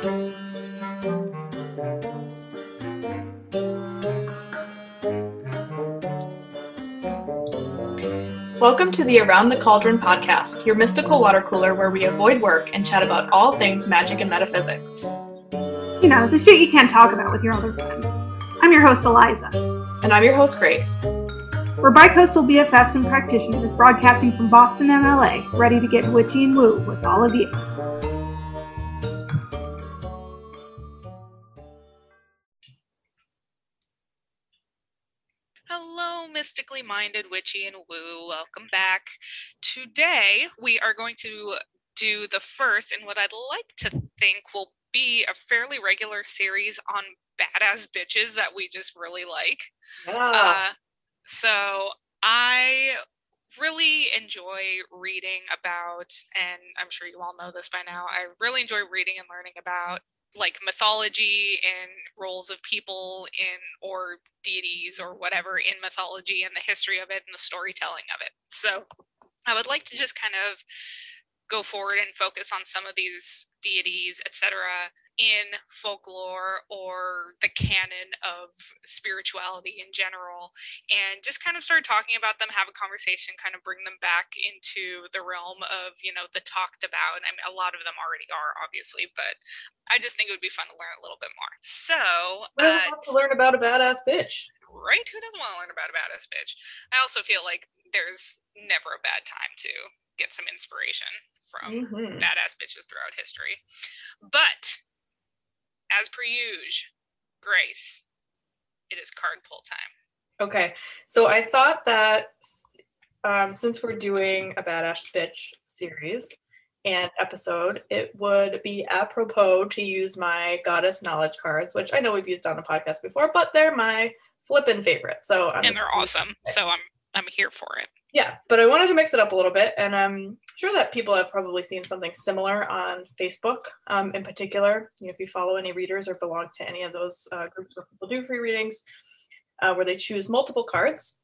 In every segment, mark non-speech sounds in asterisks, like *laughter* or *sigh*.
Welcome to the Around the Cauldron podcast, your mystical water cooler where we avoid work and chat about all things magic and metaphysics. You know, the shit you can't talk about with your other friends. I'm your host, Eliza. And I'm your host, Grace. We're bicoastal BFFs and practitioners broadcasting from Boston and LA, ready to get witchy and woo with all of you. Minded witchy and woo. Welcome back. Today, we are going to do the first and what I'd like to think will be a fairly regular series on badass bitches that we just really like. Yeah. Uh, so I really enjoy reading about, and I'm sure you all know this by now, I really enjoy reading and learning about like mythology and roles of people in or deities or whatever in mythology and the history of it and the storytelling of it. So I would like to just kind of go forward and focus on some of these deities, etc., in folklore or the canon of spirituality in general, and just kind of start talking about them, have a conversation, kind of bring them back into the realm of, you know, the talked about. I mean, a lot of them already are, obviously, but I just think it would be fun to learn a little bit more. So, uh, want to learn about a badass bitch? right? Who doesn't want to learn about a badass bitch? I also feel like there's never a bad time to get some inspiration from Mhm. badass bitches throughout history. But as per usual, Grace, it is card pull time. Okay, so I thought that um, since we're doing a badass bitch series and episode, it would be apropos to use my goddess knowledge cards, which I know we've used on the podcast before, but they're my flippin' favorite. So I'm and they're awesome. So I'm I'm here for it. Yeah, but I wanted to mix it up a little bit, and I'm sure that people have probably seen something similar on Facebook. Um, in particular, you know, if you follow any readers or belong to any of those uh, groups where people do free readings, uh, where they choose multiple cards,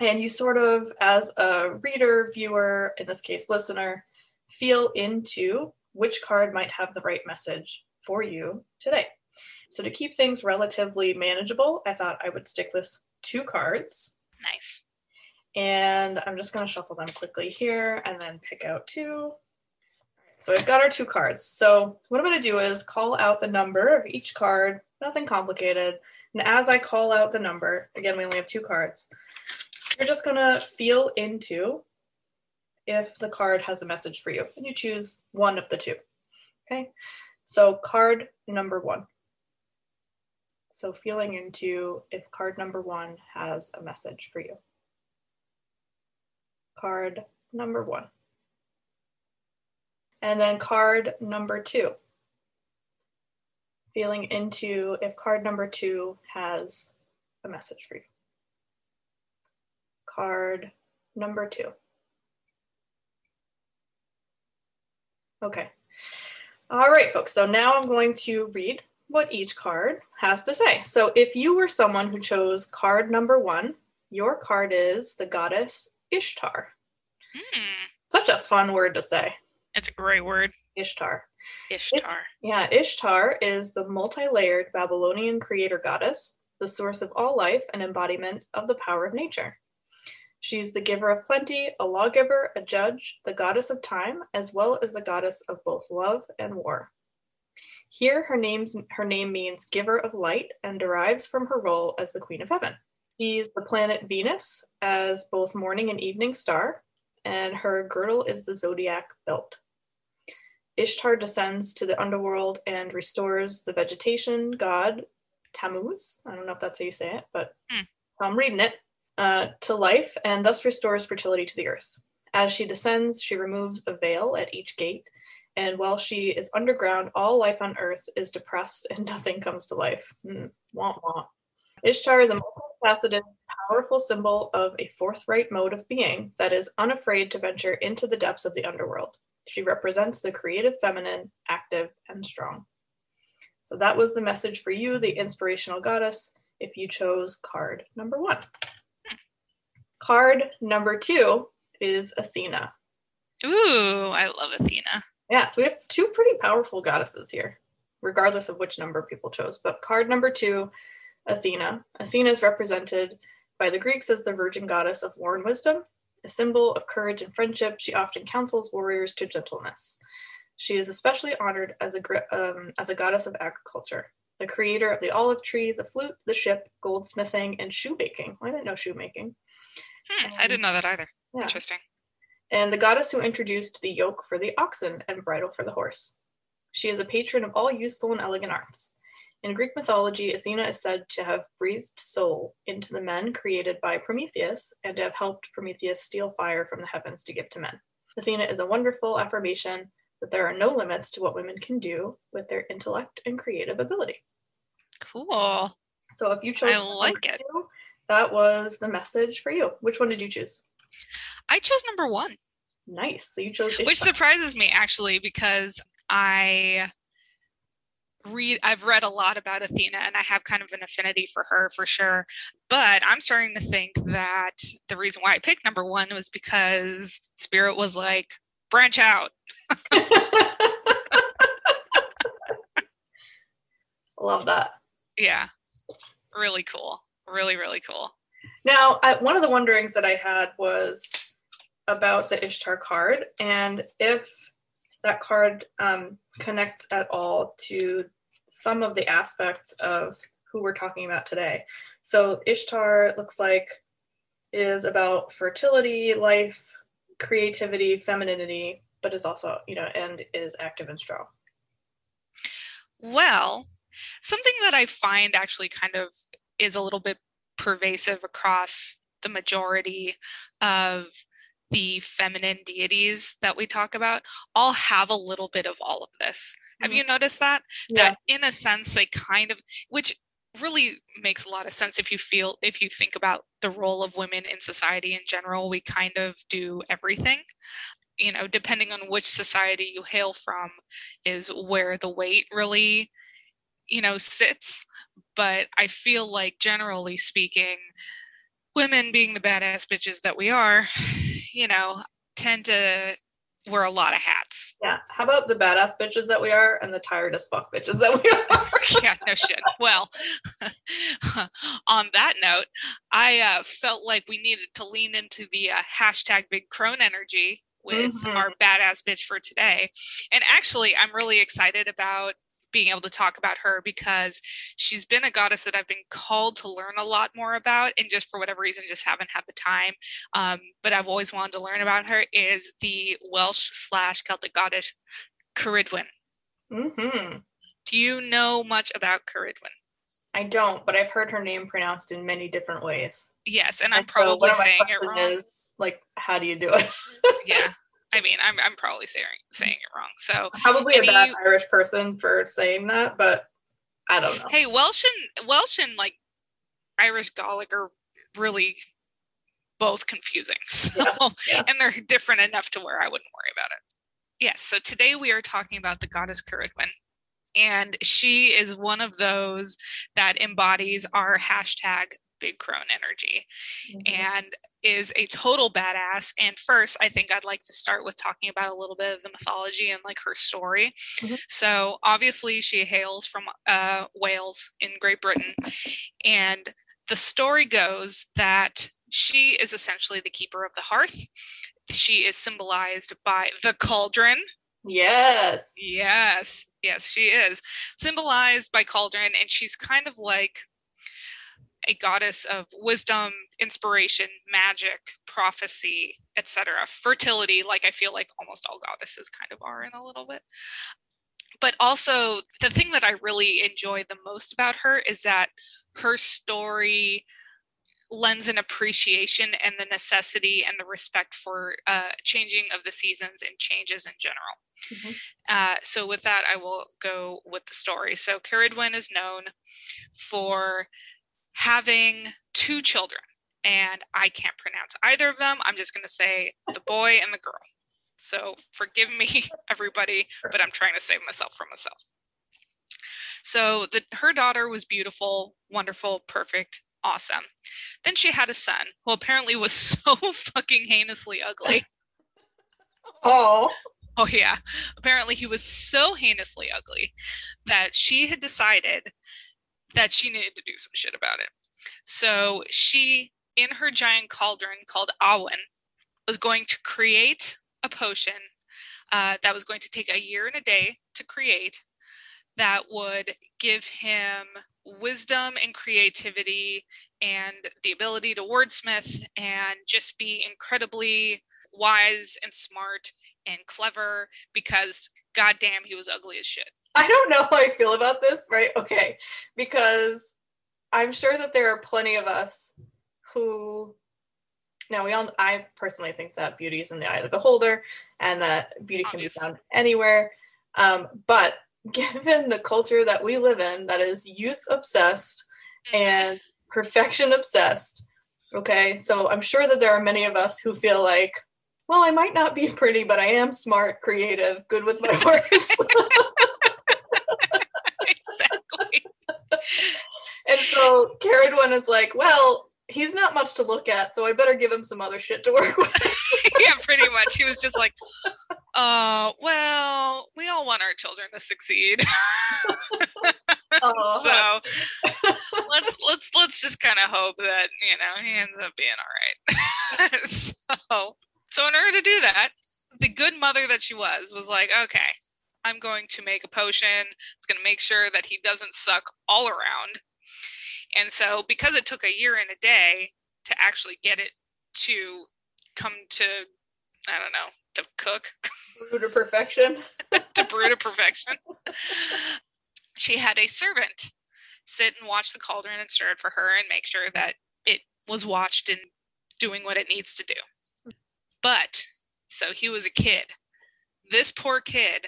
and you sort of, as a reader, viewer, in this case, listener, feel into which card might have the right message for you today. So to keep things relatively manageable, I thought I would stick with two cards Nice. And I'm just going to shuffle them quickly here and then pick out two. So I've got our two cards. So what I'm going to do is call out the number of each card, nothing complicated. And as I call out the number, again, we only have two cards, you're just going to feel into if the card has a message for you. And you choose one of the two. Okay. So card number one. So feeling into if card number one has a message for you card number one. And then card number two. Feeling into if card number two has a message for you. Card number two. Okay. All right, folks. So now I'm going to read what each card has to say. So if you were someone who chose card number one, your card is the goddess Ishtar. Hmm. Such a fun word to say. It's a great word. Ishtar. Ishtar. Yeah, Ishtar is the multi layered Babylonian creator goddess, the source of all life and embodiment of the power of nature. She's the giver of plenty, a lawgiver, a judge, the goddess of time, as well as the goddess of both love and war. Here, her, name's, her name means giver of light and derives from her role as the Queen of Heaven. She's the planet Venus as both morning and evening star, and her girdle is the zodiac belt. Ishtar descends to the underworld and restores the vegetation god Tammuz. I don't know if that's how you say it, but Hmm. I'm reading it uh, to life and thus restores fertility to the earth. As she descends, she removes a veil at each gate, and while she is underground, all life on earth is depressed and *laughs* nothing comes to life. Hmm. Wah, wah. Ishtar is a multifaceted, powerful symbol of a forthright mode of being that is unafraid to venture into the depths of the underworld. She represents the creative feminine, active, and strong. So that was the message for you, the inspirational goddess, if you chose card number one. Card number two is Athena. Ooh, I love Athena. Yeah, so we have two pretty powerful goddesses here. regardless of which number people chose. But card number two, Athena. Athena is represented by the Greeks as the virgin goddess of war and wisdom. A symbol of courage and friendship, she often counsels warriors to gentleness. She is especially honored as a, um, as a goddess of agriculture, the creator of the olive tree, the flute, the ship, goldsmithing, and shoemaking. I didn't know shoemaking. Hmm, um, I didn't know that either. Yeah. Interesting. And the goddess who introduced the yoke for the oxen and bridle for the horse. She is a patron of all useful and elegant arts. In Greek mythology, Athena is said to have breathed soul into the men created by Prometheus and to have helped Prometheus steal fire from the heavens to give to men. Athena is a wonderful affirmation that there are no limits to what women can do with their intellect and creative ability. Cool. So if you chose I like it. Two, that was the message for you. Which one did you choose? I chose number one. Nice. So you chose Which surprises me actually because I read I've read a lot about Athena and I have kind of an affinity for her for sure. But I'm starting to think that the reason why I picked number 1 was because Spirit was like branch out. *laughs* Love that. Yeah. Really cool. Really really cool. Now, I, one of the wonderings that I had was about the Ishtar card and if that card um, connects at all to some of the aspects of who we're talking about today. So Ishtar looks like is about fertility, life, creativity, femininity, but is also, you know, and is active and strong. Well, something that I find actually kind of is a little bit pervasive across the majority of the feminine deities that we talk about all have a little bit of all of this. Mm-hmm. Have you noticed that? Yeah. That in a sense they kind of which really makes a lot of sense if you feel if you think about the role of women in society in general, we kind of do everything. You know, depending on which society you hail from is where the weight really, you know, sits. But I feel like generally speaking, women being the badass bitches that we are, you know, tend to wear a lot of hats. Yeah. How about the badass bitches that we are and the tired as fuck bitches that we are? *laughs* yeah, no shit. Well, *laughs* on that note, I uh, felt like we needed to lean into the uh, hashtag big crone energy with mm-hmm. our badass bitch for today. And actually, I'm really excited about being able to talk about her because she's been a goddess that I've been called to learn a lot more about, and just for whatever reason, just haven't had the time. Um, but I've always wanted to learn about her. Is the Welsh slash Celtic goddess Ceridwen. Mm-hmm. Do you know much about Ceridwen? I don't, but I've heard her name pronounced in many different ways. Yes, and I'm probably so saying it wrong. Is, like, how do you do it? yeah, I mean, I'm I'm probably saying saying it wrong. So probably a bad you, Irish person for saying that, but I don't know. Hey, Welsh and Welsh and like Irish Gaelic are really both confusing. *laughs* So yeah, yeah. and they're different enough to where I wouldn't worry about it. Yes. So today we are talking about the goddess Ceridwen. And she is one of those that embodies our hashtag big crone energy mm-hmm. and is a total badass. And first i think i'd like to start with talking about a little bit of the mythology and like her story. Mm-hmm. so obviously she hails from uh, wales in great britain. And the story goes that she is essentially the keeper of the hearth. She is symbolized by the cauldron. Yes. Yes. Yes she is symbolized by cauldron. And she's kind of like a goddess of wisdom, inspiration, magic, prophecy, etc. Fertility, like I feel like almost all goddesses kind of are in a little bit. But also, the thing that I really enjoy the most about her is that her story lends an appreciation and the necessity and the respect for uh, changing of the seasons and changes in general. Mm-hmm. Uh, so, with that, I will go with the story. So, Ceridwen is known for having two children, and I can't pronounce either of them. I'm just going to say the boy and the girl. So forgive me, *laughs* everybody, but I'm trying to save myself from myself. So the, her daughter was beautiful, wonderful, perfect, awesome. Then she had a son who apparently was *laughs* so fucking heinously ugly. *laughs* Oh. Oh, yeah. Apparently, he was so heinously ugly that she had decided that she needed to do some shit about it. So she, in her giant cauldron called Awen, was going to create a potion uh, that was going to take a year and a day to create that would give him wisdom and creativity and the ability to wordsmith and just be incredibly wise and smart and clever because goddamn he was ugly as shit. I don't know how I feel about this, right? Okay. Because I'm sure that there are plenty of us who now we all I personally think that beauty is in the eye of the beholder and that beauty can Obviously. be found anywhere. Um, but *laughs* given the culture that we live in that is youth obsessed mm-hmm. and perfection obsessed, okay, so I'm sure that there are many of us who feel like, well, I might not be pretty, but I am smart, creative, good with my *laughs* words. *laughs* so Ceridwen is like, well, he's not much to look at, so I better give him some other shit to work with. *laughs* yeah, pretty much. He was just like, uh, well, we all want our children to succeed. oh, *laughs* so let's let's let's just kind of hope that you know he ends up being all right. *laughs* so so in order to do that, the good mother that she was was like, okay, I'm going to make a potion. It's going to make sure that he doesn't suck all around. And so, because it took a year and a day to actually get it to come to, I don't know, to cook, brew to perfection, *laughs* to brew to perfection, she had a servant sit and watch the cauldron and stir it for her and make sure that it was watched and doing what it needs to do. But, so he was a kid. This poor kid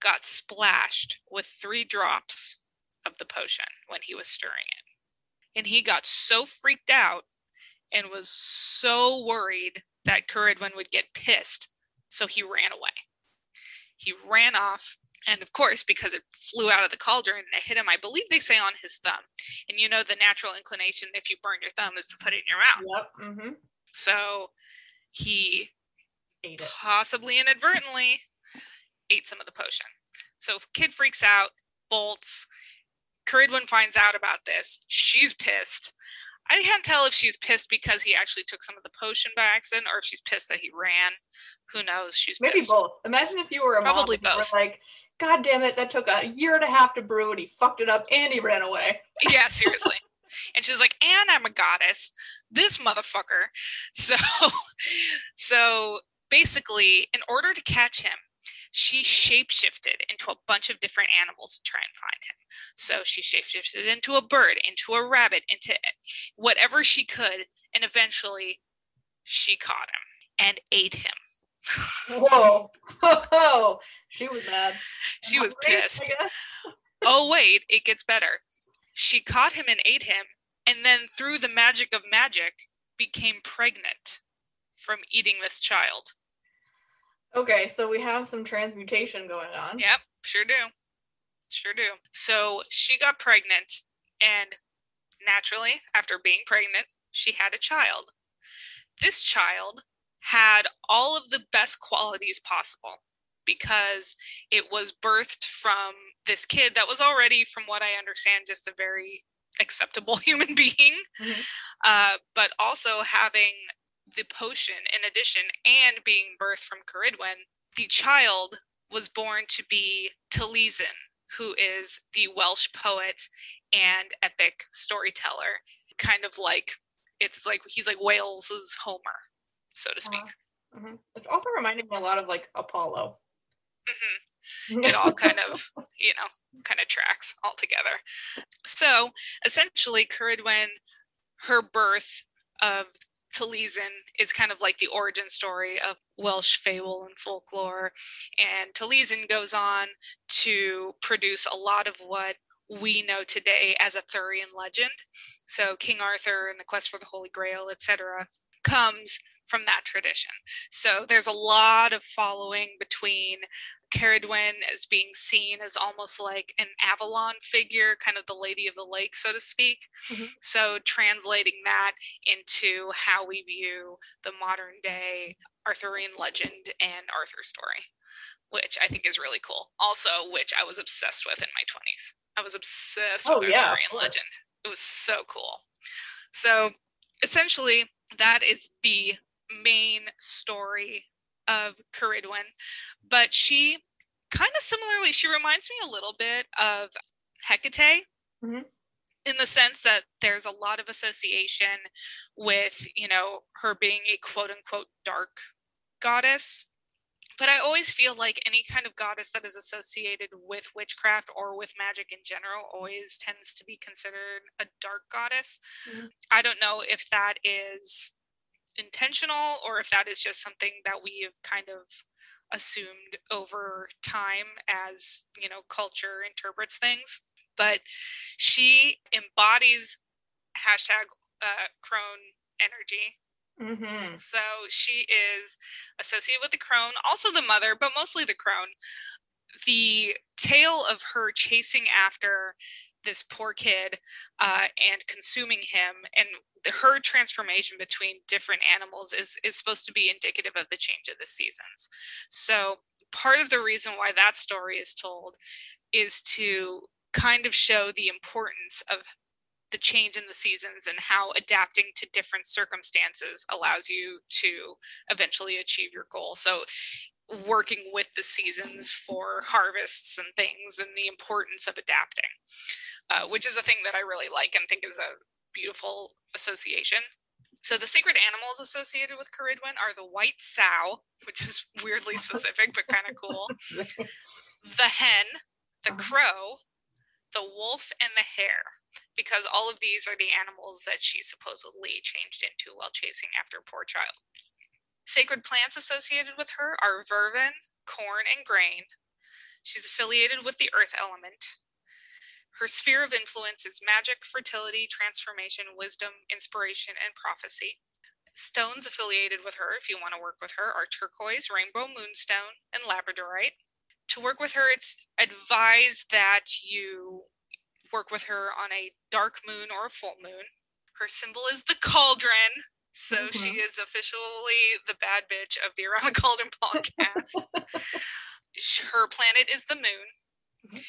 got splashed with three drops of the potion when he was stirring it. And he got so freaked out and was so worried that Ceridwen would get pissed. So he ran away. He ran off. And of course, because it flew out of the cauldron and it hit him, I believe they say on his thumb. And you know, the natural inclination if you burn your thumb is to put it in your mouth. Yep. Mm-hmm. So he ate possibly inadvertently ate some of the potion. So kid freaks out, bolts, Ceridwen finds out about this. She's pissed. I can't tell if she's pissed because he actually took some of the potion by accident or if she's pissed that he ran. Who knows? She's maybe pissed. both. Imagine if you were a probably mom both. like, God damn it, that took a year and a half to brew and he fucked it up and he ran away. *laughs* yeah, seriously. and she's like, and I'm a goddess. This motherfucker. *laughs* So, so basically, in order to catch him, she shapeshifted into a bunch of different animals to try and find him. So she shapeshifted into a bird, into a rabbit, into whatever she could, and eventually she caught him and ate him. Whoa. Whoa. *laughs* She was mad. *laughs* She was pissed. *laughs* oh, wait, it gets better. She caught him and ate him, and then through the magic of magic, became pregnant from eating this child. Okay, so we have some transmutation going on. Yep, sure do. Sure do. So she got pregnant, and naturally, after being pregnant, she had a child. This child had all of the best qualities possible because it was birthed from this kid that was already, from what I understand, just a very acceptable *laughs* human being, mm-hmm. uh, but also having the potion in addition and being birthed from Ceridwen, the child was born to be Taliesin, who is the Welsh poet and epic storyteller. Kind of like it's like he's like Wales's Homer, so to speak. Uh, mm-hmm. It also reminded me a lot of like Apollo. Mm-hmm. *laughs* It all kind of, you know, kind of tracks all together. So essentially, Ceridwen, her birth of Taliesin is kind of like the origin story of Welsh fable and folklore. And Taliesin goes on to produce a lot of what we know today as Arthurian legend. So King Arthur and the quest for the Holy Grail, etc., comes from that tradition. So there's a lot of following between Ceridwen as being seen as almost like an Avalon figure, kind of the Lady of the Lake, so to speak. Mm-hmm. So translating that into how we view the modern day Arthurian legend and Arthur story, which I think is really cool. Also, which I was obsessed with in my 20s. I was obsessed Oh, with yeah, Arthurian legend. It was so cool. So essentially, that is the main story of Caridwen. But she kind of similarly, she reminds me a little bit of Hecate. Mhm. In the sense that there's a lot of association with, you know, her being a quote unquote dark goddess. But I always feel like any kind of goddess that is associated with witchcraft or with magic in general always tends to be considered a dark goddess. Mhm. I don't know if that is intentional or if that is just something that we have kind of assumed over time as, you know, culture interprets things. But she embodies hashtag uh, crone energy Mm-hmm. so she is associated with the crone, also the mother, but mostly the crone. The tale of her chasing after this poor kid uh, and consuming him, and her transformation between different animals is is supposed to be indicative of the change of the seasons. So part of the reason why that story is told is to kind of show the importance of the change in the seasons and how adapting to different circumstances allows you to eventually achieve your goal. So, working with the seasons for harvests and things, and the importance of adapting, uh, which is a thing that I really like and think is a beautiful association. So, the sacred animals associated with Caridwen are the white sow, which is weirdly specific but kind of cool, the hen, the crow, the wolf, and the hare because all of these are the animals that she supposedly changed into while chasing after a poor child. Sacred plants associated with her are vervain, corn, and grain. She's affiliated with the earth element. Her sphere of influence is magic, fertility, transformation, wisdom, inspiration, and prophecy. Stones affiliated with her, if you want to work with her, are turquoise, rainbow moonstone, and labradorite. To work with her, it's advised that you work with her on a dark moon or a full moon. Her symbol is the cauldron, so she Mhm. is officially the bad bitch of the Around the Cauldron *laughs* podcast. *laughs* Her planet is the moon, Mhm.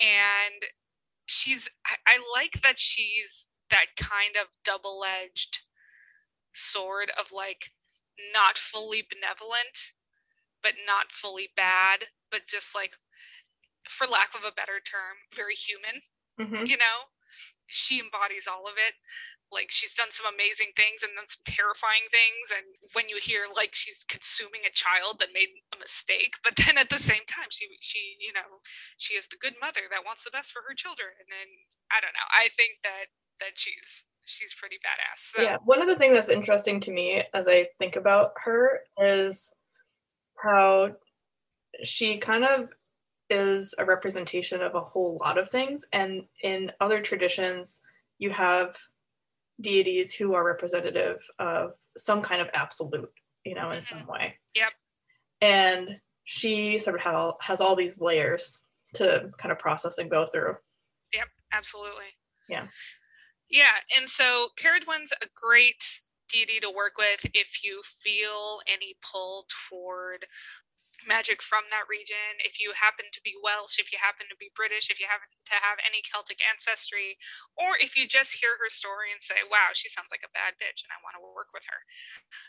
and she's. I, I like that she's that kind of double-edged sword of like not fully benevolent, but not fully bad, but just like, for lack of a better term, very human Mm-hmm. you know she embodies all of it like she's done some amazing things and then some terrifying things and when you hear like she's consuming a child that made a mistake but then at the same time she she you know she is the good mother that wants the best for her children and i don't know i think that that she's she's pretty badass so Yeah, one of the things that's interesting to me as I think about her is how she kind of is a representation of a whole lot of things. And in other traditions, you have deities who are representative of some kind of absolute, you know, in mm-hmm. some way. Yep. And she sort of ha- has all these layers to kind of process and go through. Yep, absolutely Yeah. yeah and so caradwen's a great deity to work with if you feel any pull toward magic from that region if you happen to be welsh if you happen to be british if you happen to have any celtic ancestry or if you just hear her story and say wow she sounds like a bad bitch and i want to work with her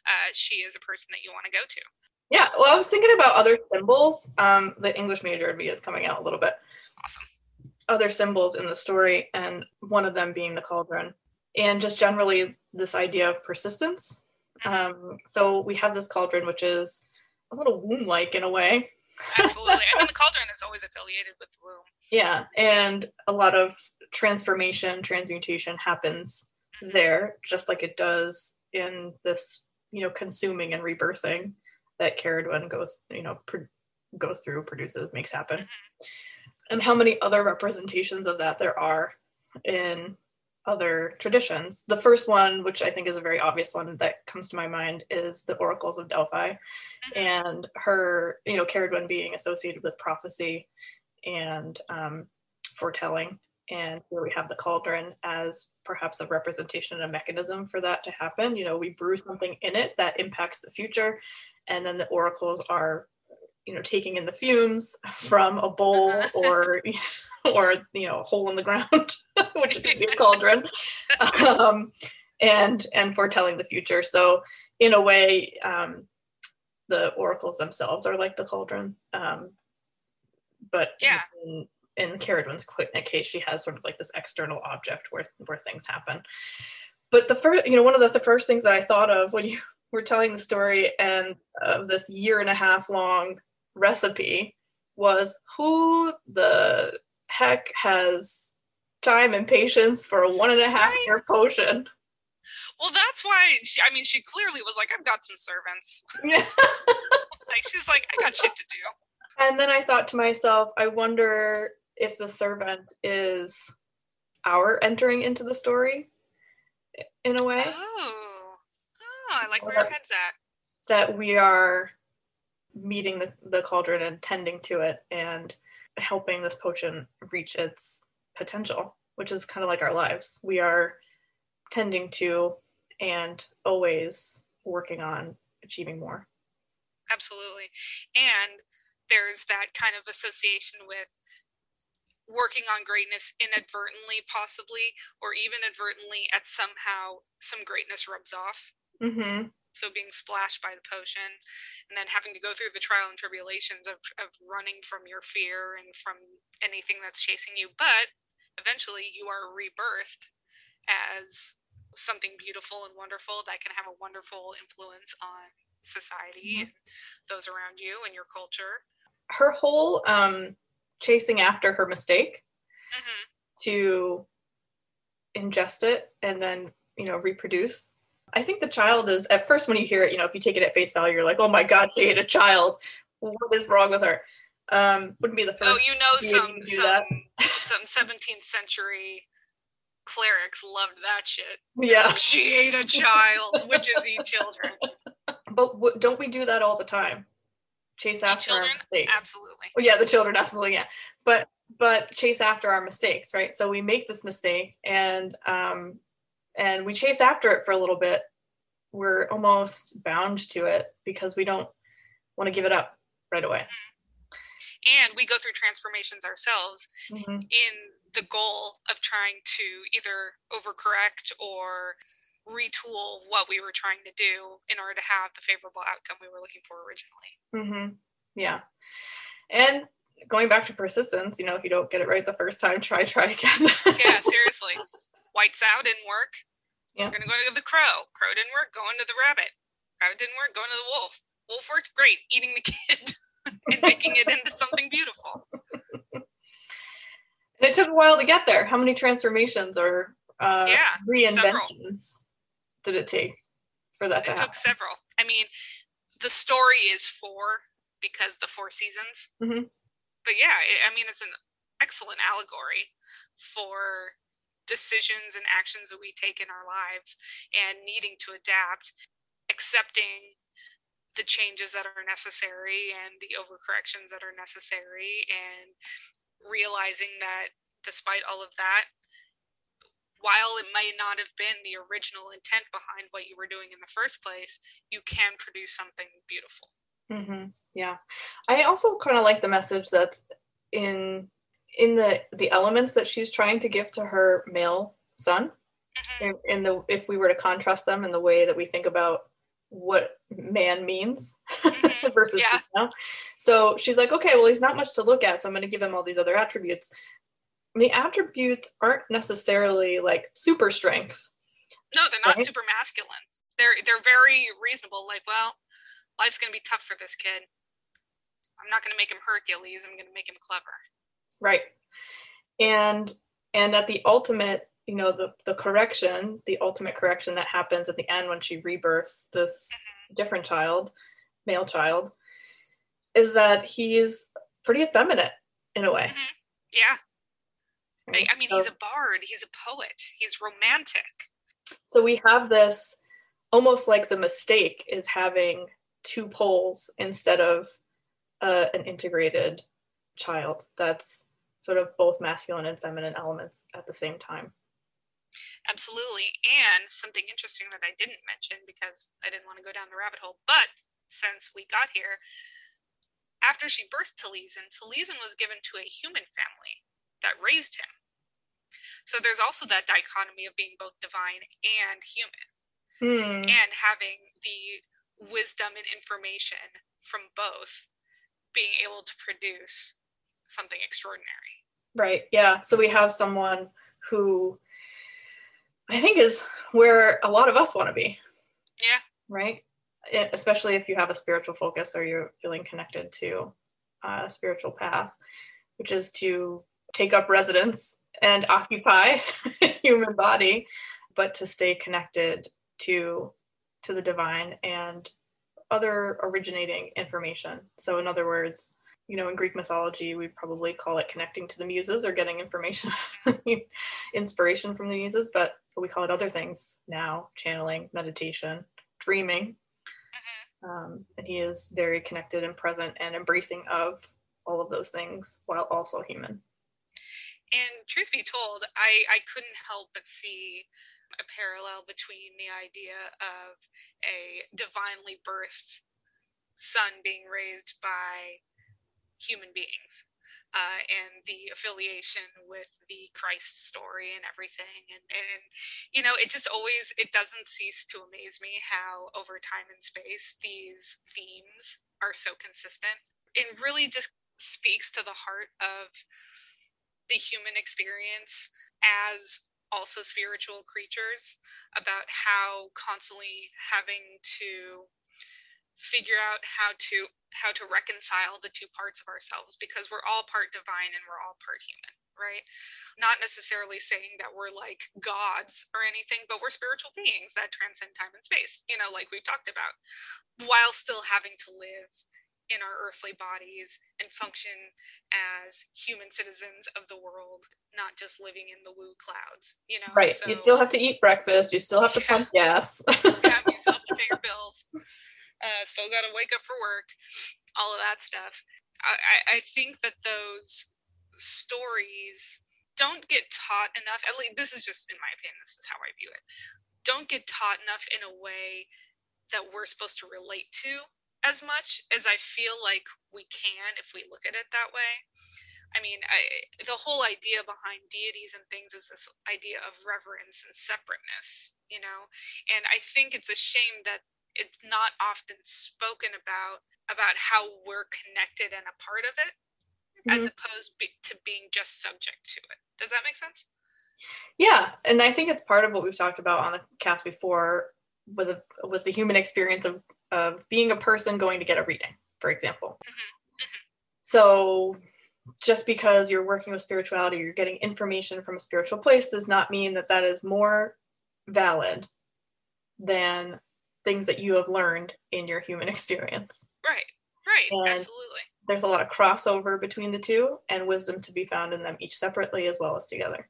uh, she is a person that you want to go to Yeah, well, I was thinking about other symbols. Um, the English major in me is coming out a little bit. awesome Other symbols in the story, and one of them being the cauldron, and just generally this idea of persistence. Um, so we have this cauldron, which is a little womb-like in a way. absolutely i mean the cauldron is always affiliated with the womb Yeah, and a lot of transformation, transmutation happens mm-hmm. there, just like it does in this, you know, consuming and rebirthing that Caradwen goes, you know, pro- goes through, produces, makes happen. Mm-hmm. And how many other representations of that there are in other traditions. The first one, which I think is a very obvious one that comes to my mind, is the oracles of Delphi, and her, you know, Caradwen being associated with prophecy and um, foretelling. And here we have the cauldron as perhaps a representation, and a mechanism for that to happen. You know, we brew something in it that impacts the future, and then the oracles are you know taking in the fumes *laughs* from a bowl Uh-huh. or *laughs* *laughs* or you know a hole in the ground *laughs* which be a cauldron um, and and foretelling the future so in a way um, the oracles themselves are like the cauldron um, but Yeah. in, in Caradwin's case she has sort of like this external object where where things happen but the first you know one of the, the first things that i thought of when you *laughs* were telling the story and of this year and a half long recipe was who the heck has time and patience for a one and a half year potion Well, that's why she, I mean, she clearly was like, I've got some servants. Yeah. *laughs* Like, she's like, I got shit to do. and then i thought to myself i wonder if the servant is our entering into the story in a way Oh, oh, I like where Well, your head's at. that we are meeting the, the cauldron and tending to it and helping this potion reach its potential, which is kind of like our lives. We are tending to and always working on achieving more. Absolutely. And there's that kind of association with working on greatness inadvertently, possibly, or even advertently at somehow some greatness rubs off. Mm-hmm. So being splashed by the potion and then having to go through the trial and tribulations of, of running from your fear and from anything that's chasing you. But eventually you are rebirthed as something beautiful and wonderful that can have a wonderful influence on society and those around you and your culture. Her whole um, chasing after her mistake hmm to ingest it and then, you know, reproduce. I think the child is, at first, when you hear it, you know, if you take it at face value, you're like, oh my God, she ate a child. What is wrong with her? Um, wouldn't be the first. Oh, you know some able to do some some 17th century clerics loved that shit. yeah. She ate a child. Witches eat children. *laughs* But w- don't we do that all the time? Chase after our mistakes. Absolutely. Oh, yeah, the children absolutely yeah. But but chase after our mistakes, right? So we make this mistake and um and we chase after it for a little bit. We're almost bound to it because we don't want to give it up right away. And we go through transformations ourselves Mhm. in the goal of trying to either overcorrect or retool what we were trying to do in order to have the favorable outcome we were looking for originally. Mm-hmm. Yeah. And going back to persistence, you know, if you don't get it right the first time, try, try again. Yeah, *laughs* seriously. Whites out didn't work. So we're gonna go to the crow. Crow didn't work, going to the rabbit. Rabbit didn't work, going to the wolf. Wolf worked great, eating the *laughs* kid and making it into something beautiful. And it took a while to get there. How many transformations or uh, Yeah, reinventions did it take for that to It happen? took several. I mean, the story is four because the four seasons. Mhm. But yeah, I mean, it's an excellent allegory for decisions and actions that we take in our lives and needing to adapt, accepting the changes that are necessary and the overcorrections that are necessary, and realizing that despite all of that, while it might not have been the original intent behind what you were doing in the first place, you can produce something beautiful. hmm Yeah, I also kind of like the message that's in in the the elements that she's trying to give to her male son. Mhm. In, the if we were to contrast them in the way that we think about what man means Mhm. *laughs* versus Yeah. female. So she's like, okay, well, he's not much to look at, so I'm going to give him all these other attributes. The attributes aren't necessarily like super strength. No, they're not Right. super masculine. They're they're very reasonable. Like, well, life's gonna be tough for this kid. I'm not gonna make him Hercules. I'm gonna make him clever. Right and and at the ultimate you know the the correction the ultimate correction that happens at the end when she rebirths this different child male child is that he's pretty effeminate in a way Mhm. Yeah, I, right? I mean, So- he's a bard. He's a poet. He's romantic. so we have this almost like the mistake is having two poles instead of uh, an integrated child that's sort of both masculine and feminine elements at the same time Absolutely. And something interesting that I didn't mention because I didn't want to go down the rabbit hole, but since we got here, after she birthed Taliesin, Taliesin was given to a human family that raised him. So there's also that dichotomy of being both divine and human Hmm. and having the wisdom and information from both being able to produce something extraordinary. Right. Yeah. So we have someone who I think is where a lot of us want to be. Yeah. Right. Especially if you have a spiritual focus or you're feeling connected to a spiritual path, which is to take up residence and occupy a *laughs* human body, but to stay connected to to the divine and other originating information. So in other words, you know, in Greek mythology, we probably call it connecting to the muses or getting information, *laughs* inspiration from the muses, but we call it other things now channeling, meditation, dreaming. Um, and he is very connected and present and embracing of all of those things while also human. And truth be told, I, I couldn't help but see a parallel between the idea of a divinely birthed son being raised by human beings uh, and the affiliation with the Christ story and everything. And, and, you know, it just always, it doesn't cease to amaze me how over time and space these themes are so consistent. It really just speaks to the heart of the human experience as also spiritual creatures about how constantly having to figure out how to how to reconcile the two parts of ourselves because we're all part divine and we're all part human right not necessarily saying that we're like gods or anything but we're spiritual beings that transcend time and space you know like we've talked about while still having to live in our earthly bodies and function as human citizens of the world, not just living in the woo clouds. You know, Right. So, you still have to eat breakfast. You still have to pump *laughs* gas. yeah, you still have to pay your bills. *laughs* Uh, still got to wake up for work. All of that stuff. I, I, think that those stories don't get taught enough. At least this is just in my opinion. This is how I view it. Don't get taught enough in a way that we're supposed to relate to as much as I feel like we can if we look at it that way. I mean, I, the whole idea behind deities and things is this idea of reverence and separateness, you know? And I think it's a shame that it's not often spoken about about how we're connected and a part of it as mm-hmm. opposed be, to being just subject to it. Does that make sense? Yeah, and I think it's part of what we've talked about on the cast before with a, with the human experience of of being a person going to get a reading, for example. Mm-hmm, mm-hmm. So just because you're working with spirituality, you're getting information from a spiritual place does not mean that that is more valid than things that you have learned in your human experience. Right. Right. And- Absolutely. There's a lot of crossover between the two and wisdom to be found in them each separately as well as together.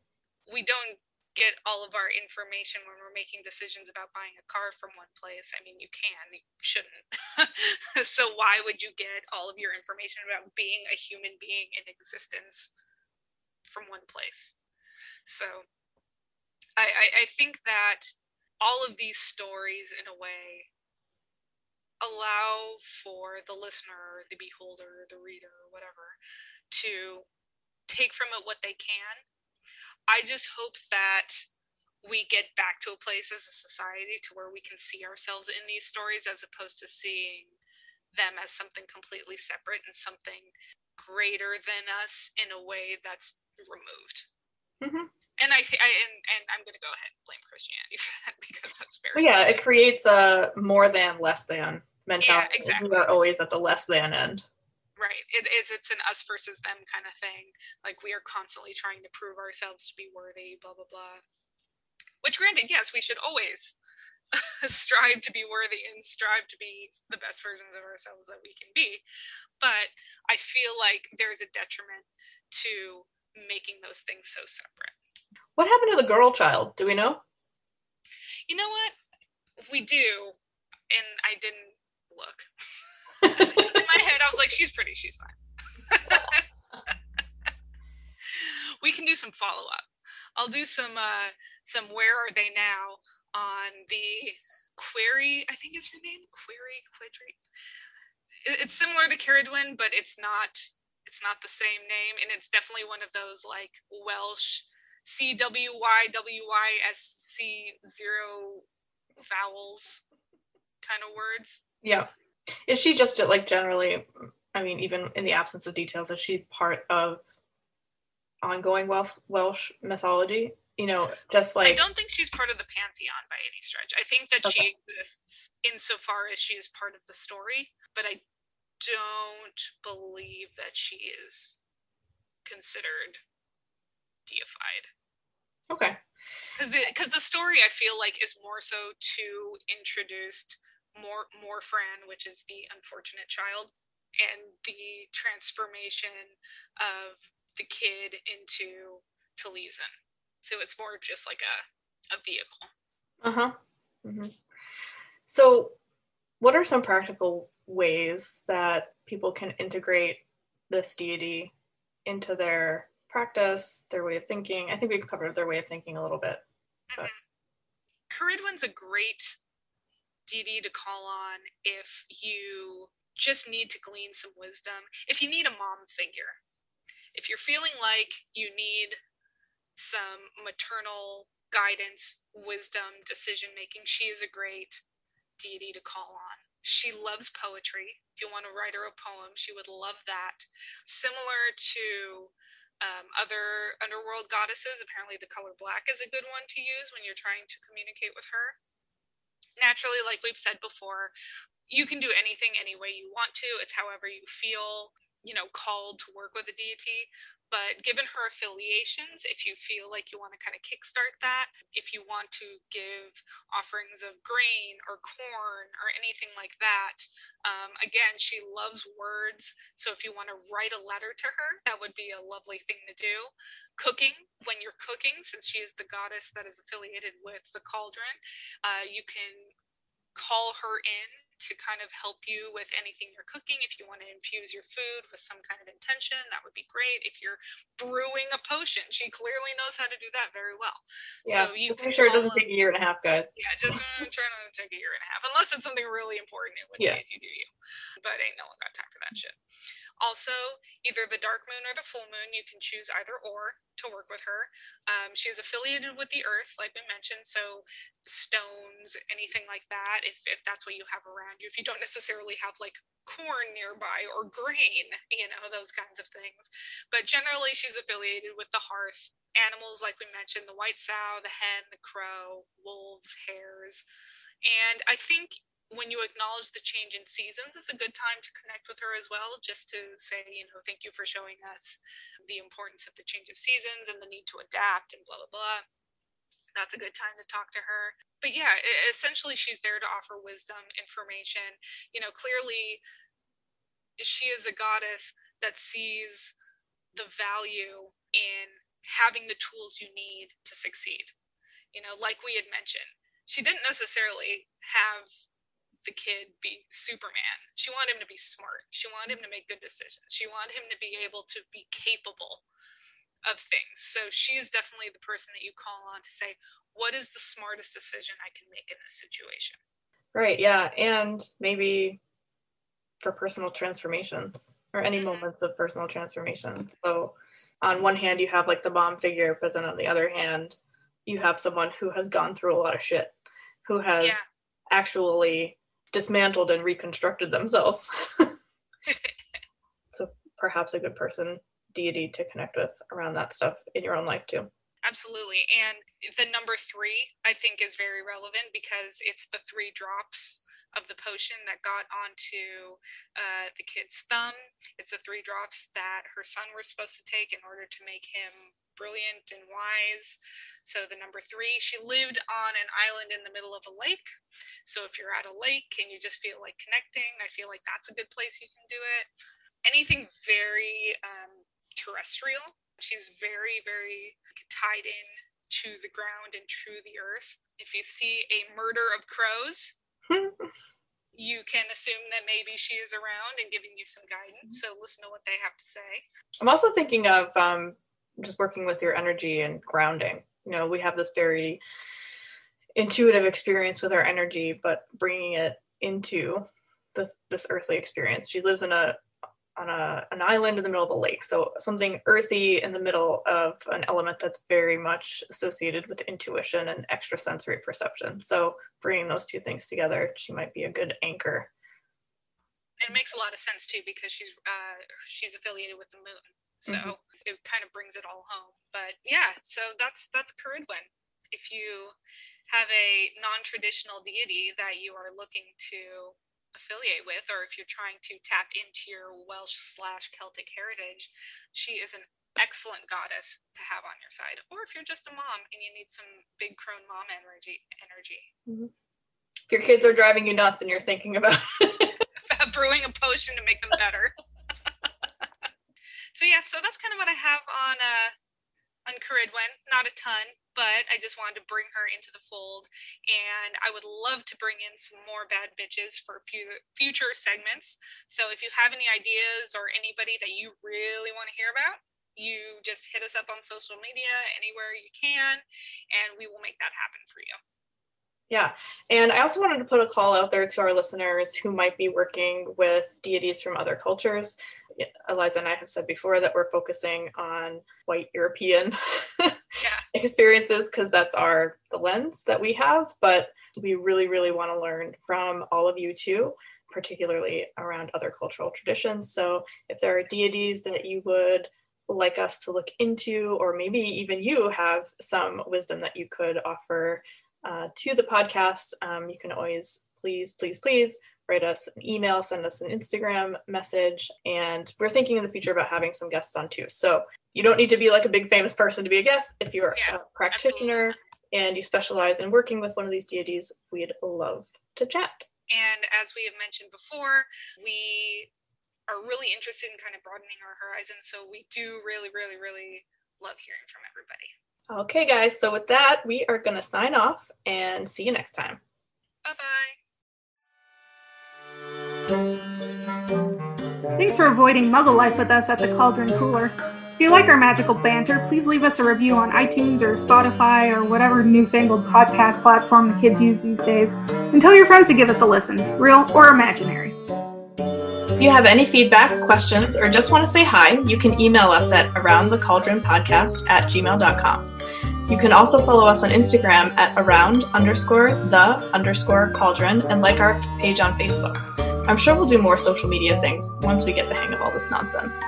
we don't get all of our information when we're making decisions about buying a car from one place. I mean, you can, you shouldn't. *laughs* so why would you get all of your information about being a human being in existence from one place? So I, I, I think that all of these stories in a way allow for the listener, the beholder, the reader, whatever, to take from it what they can I just hope that we get back to a place as a society to where we can see ourselves in these stories as opposed to seeing them as something completely separate and something greater than us in a way that's removed. Mhm. And I, th- I and, and I'm going to go ahead and blame Christianity *laughs* for that because that's very But yeah, it creates a more than, less than mentality. exactly. We are always at the less than end. Right. It, it's it's an us versus them kind of thing. Like we are constantly trying to prove ourselves to be worthy, blah blah blah. Which, granted, yes, we should always *laughs* strive to be worthy and strive to be the best versions of ourselves that we can be. But I feel like there's a detriment to making those things so separate. What happened to the girl child? Do we know? You know what? We do, and I didn't look. In my head, I was like, she's pretty, she's fine. *laughs* we can do some follow up. I'll do some uh some where are they now on the query, I think is her name, query quidry. it's similar to Cerridwen, but it's not it's not the same name, and it's definitely one of those like Welsh zero vowels kind of words. Yeah. Is she just like generally? I mean, even in the absence of details, is she part of ongoing Welsh Welsh mythology? You know, just like I don't think she's part of the pantheon by any stretch. I think that Okay. she exists insofar as she is part of the story, but I don't believe that she is considered deified. okay, because the the story I feel like is more so to introduce more Morfran, which is the unfortunate child, and the transformation of the kid into Taliesin. So it's more of just like a a vehicle. uh huh. hmm So, what are some practical ways that people can integrate this deity into their practice, their way of thinking? I think we've covered their way of thinking a little bit. Mm-hmm. But- Ceridwen's a great deity to call on if you just need to glean some wisdom. If you need a mom figure, if you're feeling like you need some maternal guidance, wisdom, decision making, she is a great deity to call on. She loves poetry. If you want to write her a poem, she would love that. Similar to um, other underworld goddesses, apparently the color black is a good one to use when you're trying to communicate with her. Naturally, like we've said before, you can do anything any way you want to. It's however you feel, you know, called to work with a deity. But given her affiliations, if you feel like you want to kind of kickstart that, if you want to give offerings of grain or corn or anything like that, um, again, she loves words. So if you want to write a letter to her, that would be a lovely thing to do. Cooking, when you're cooking, since she is the goddess that is affiliated with the cauldron, uh, you can call her in to kind of help you with anything you're cooking. If you want to infuse your food with some kind of intention, that would be great. If you're brewing a potion, she clearly knows how to do that very well. Yeah, so you can sure it doesn't take a year and a half, guys. yeah, just try not to take a year and a half, unless it's something really important, in which Yeah. case you do you. But ain't no one got time for that shit. Also, either the dark moon or the full moon, you can choose either or to work with her. Um, she is affiliated with the earth, like we mentioned, so stones, anything like that, if, if that's what you have around you. If you don't necessarily have like corn nearby or grain, you know, those kinds of things. But generally, she's affiliated with the hearth. Animals, like we mentioned, the white sow, the hen, the crow, wolves, hares. And I think when you acknowledge the change in seasons, it's a good time to connect with her as well, just to say, you know, thank you for showing us the importance of the change of seasons and the need to adapt and blah, blah, blah. That's a good time to talk to her. But yeah, essentially, she's there to offer wisdom, information. You know, clearly, she is a goddess that sees the value in having the tools you need to succeed. You know, like we had mentioned, she didn't necessarily have the kid be Superman. She wanted him to be smart. She wanted him to make good decisions. She wanted him to be able to be capable of things. So she is definitely the person that you call on to say, what is the smartest decision I can make in this situation? Right, yeah, and maybe for personal transformations or any Mhm. moments of personal transformation. So, on one hand, you have like the mom figure, but then on the other hand, you have someone who has gone through a lot of shit, who has Yeah. actually dismantled and reconstructed themselves. *laughs* so, perhaps a good person, deity to connect with around that stuff in your own life too. Absolutely. And the number three, I think, is very relevant because it's the three drops of the potion that got onto uh, the kid's thumb. It's the three drops that her son was supposed to take in order to make him brilliant and wise. So the number three, she lived on an island in the middle of a lake. So if you're at a lake and you just feel like connecting, I feel like that's a good place you can do it. Anything very um, terrestrial. She's very, very tied in to the ground and to the earth. If you see a murder of crows, *laughs* you can assume that maybe she is around and giving you some guidance. So listen to what they have to say. I'm also thinking of um, just working with your energy and grounding. You know, we have this very intuitive experience with our energy, but bringing it into this, this earthly experience. She lives in a on a, an island in the middle of a lake. So something earthy in the middle of an element that's very much associated with intuition and extrasensory perception. So bringing those two things together, she might be a good anchor. It makes a lot of sense too because she's uh, she's affiliated with the moon, so mm-hmm. it kind of brings it all home. But yeah, so that's that's Ceridwen. If you have a non-traditional deity that you are looking to affiliate with, or if you're trying to tap into your Welsh slash Celtic heritage, she is an excellent goddess to have on your side. Or if you're just a mom and you need some big crone mom energy, energy. Mm-hmm. If your kids are driving you nuts and you're thinking about *laughs* *laughs* brewing a potion to make them better. So yeah, so that's kind of what I have on uh on Ceridwen. Not a ton, but I just wanted to bring her into the fold. And I would love to bring in some more bad bitches for future segments. So if you have any ideas or anybody that you really want to hear about, you just hit us up on social media anywhere you can, and we will make that happen for you. Yeah. And I also wanted to put a call out there to our listeners who might be working with deities from other cultures. Eliza and I have said before that we're focusing on white European yeah. *laughs* experiences because that's our the lens that we have, but we really really want to learn from all of you too, particularly around other cultural traditions. So if there are deities that you would like us to look into or maybe even you have some wisdom that you could offer uh, to the podcast, um, you can always please, please, please write us an email, send us an Instagram message. And we're thinking in the future about having some guests on too. So you don't need to be like a big famous person to be a guest. If you're yeah, a practitioner absolutely. and you specialize in working with one of these deities, we'd love to chat. And as we have mentioned before, we are really interested in kind of broadening our horizons. So we do really, really, really love hearing from everybody. Okay, guys. So with that, we are going to sign off and see you next time. Bye bye. Thanks for avoiding Muggle life with us at the Cauldron Cooler. If you like our magical banter, please leave us a review on iTunes or Spotify or whatever newfangled podcast platform the kids use these days, and tell your friends to give us a listen, real or imaginary. If you have any feedback, questions, or just want to say hi, you can email us at aroundthecauldronpodcast at gmail.com. You can also follow us on Instagram at around underscore the underscore cauldron and like our page on Facebook. I'm sure we'll do more social media things once we get the hang of all this nonsense.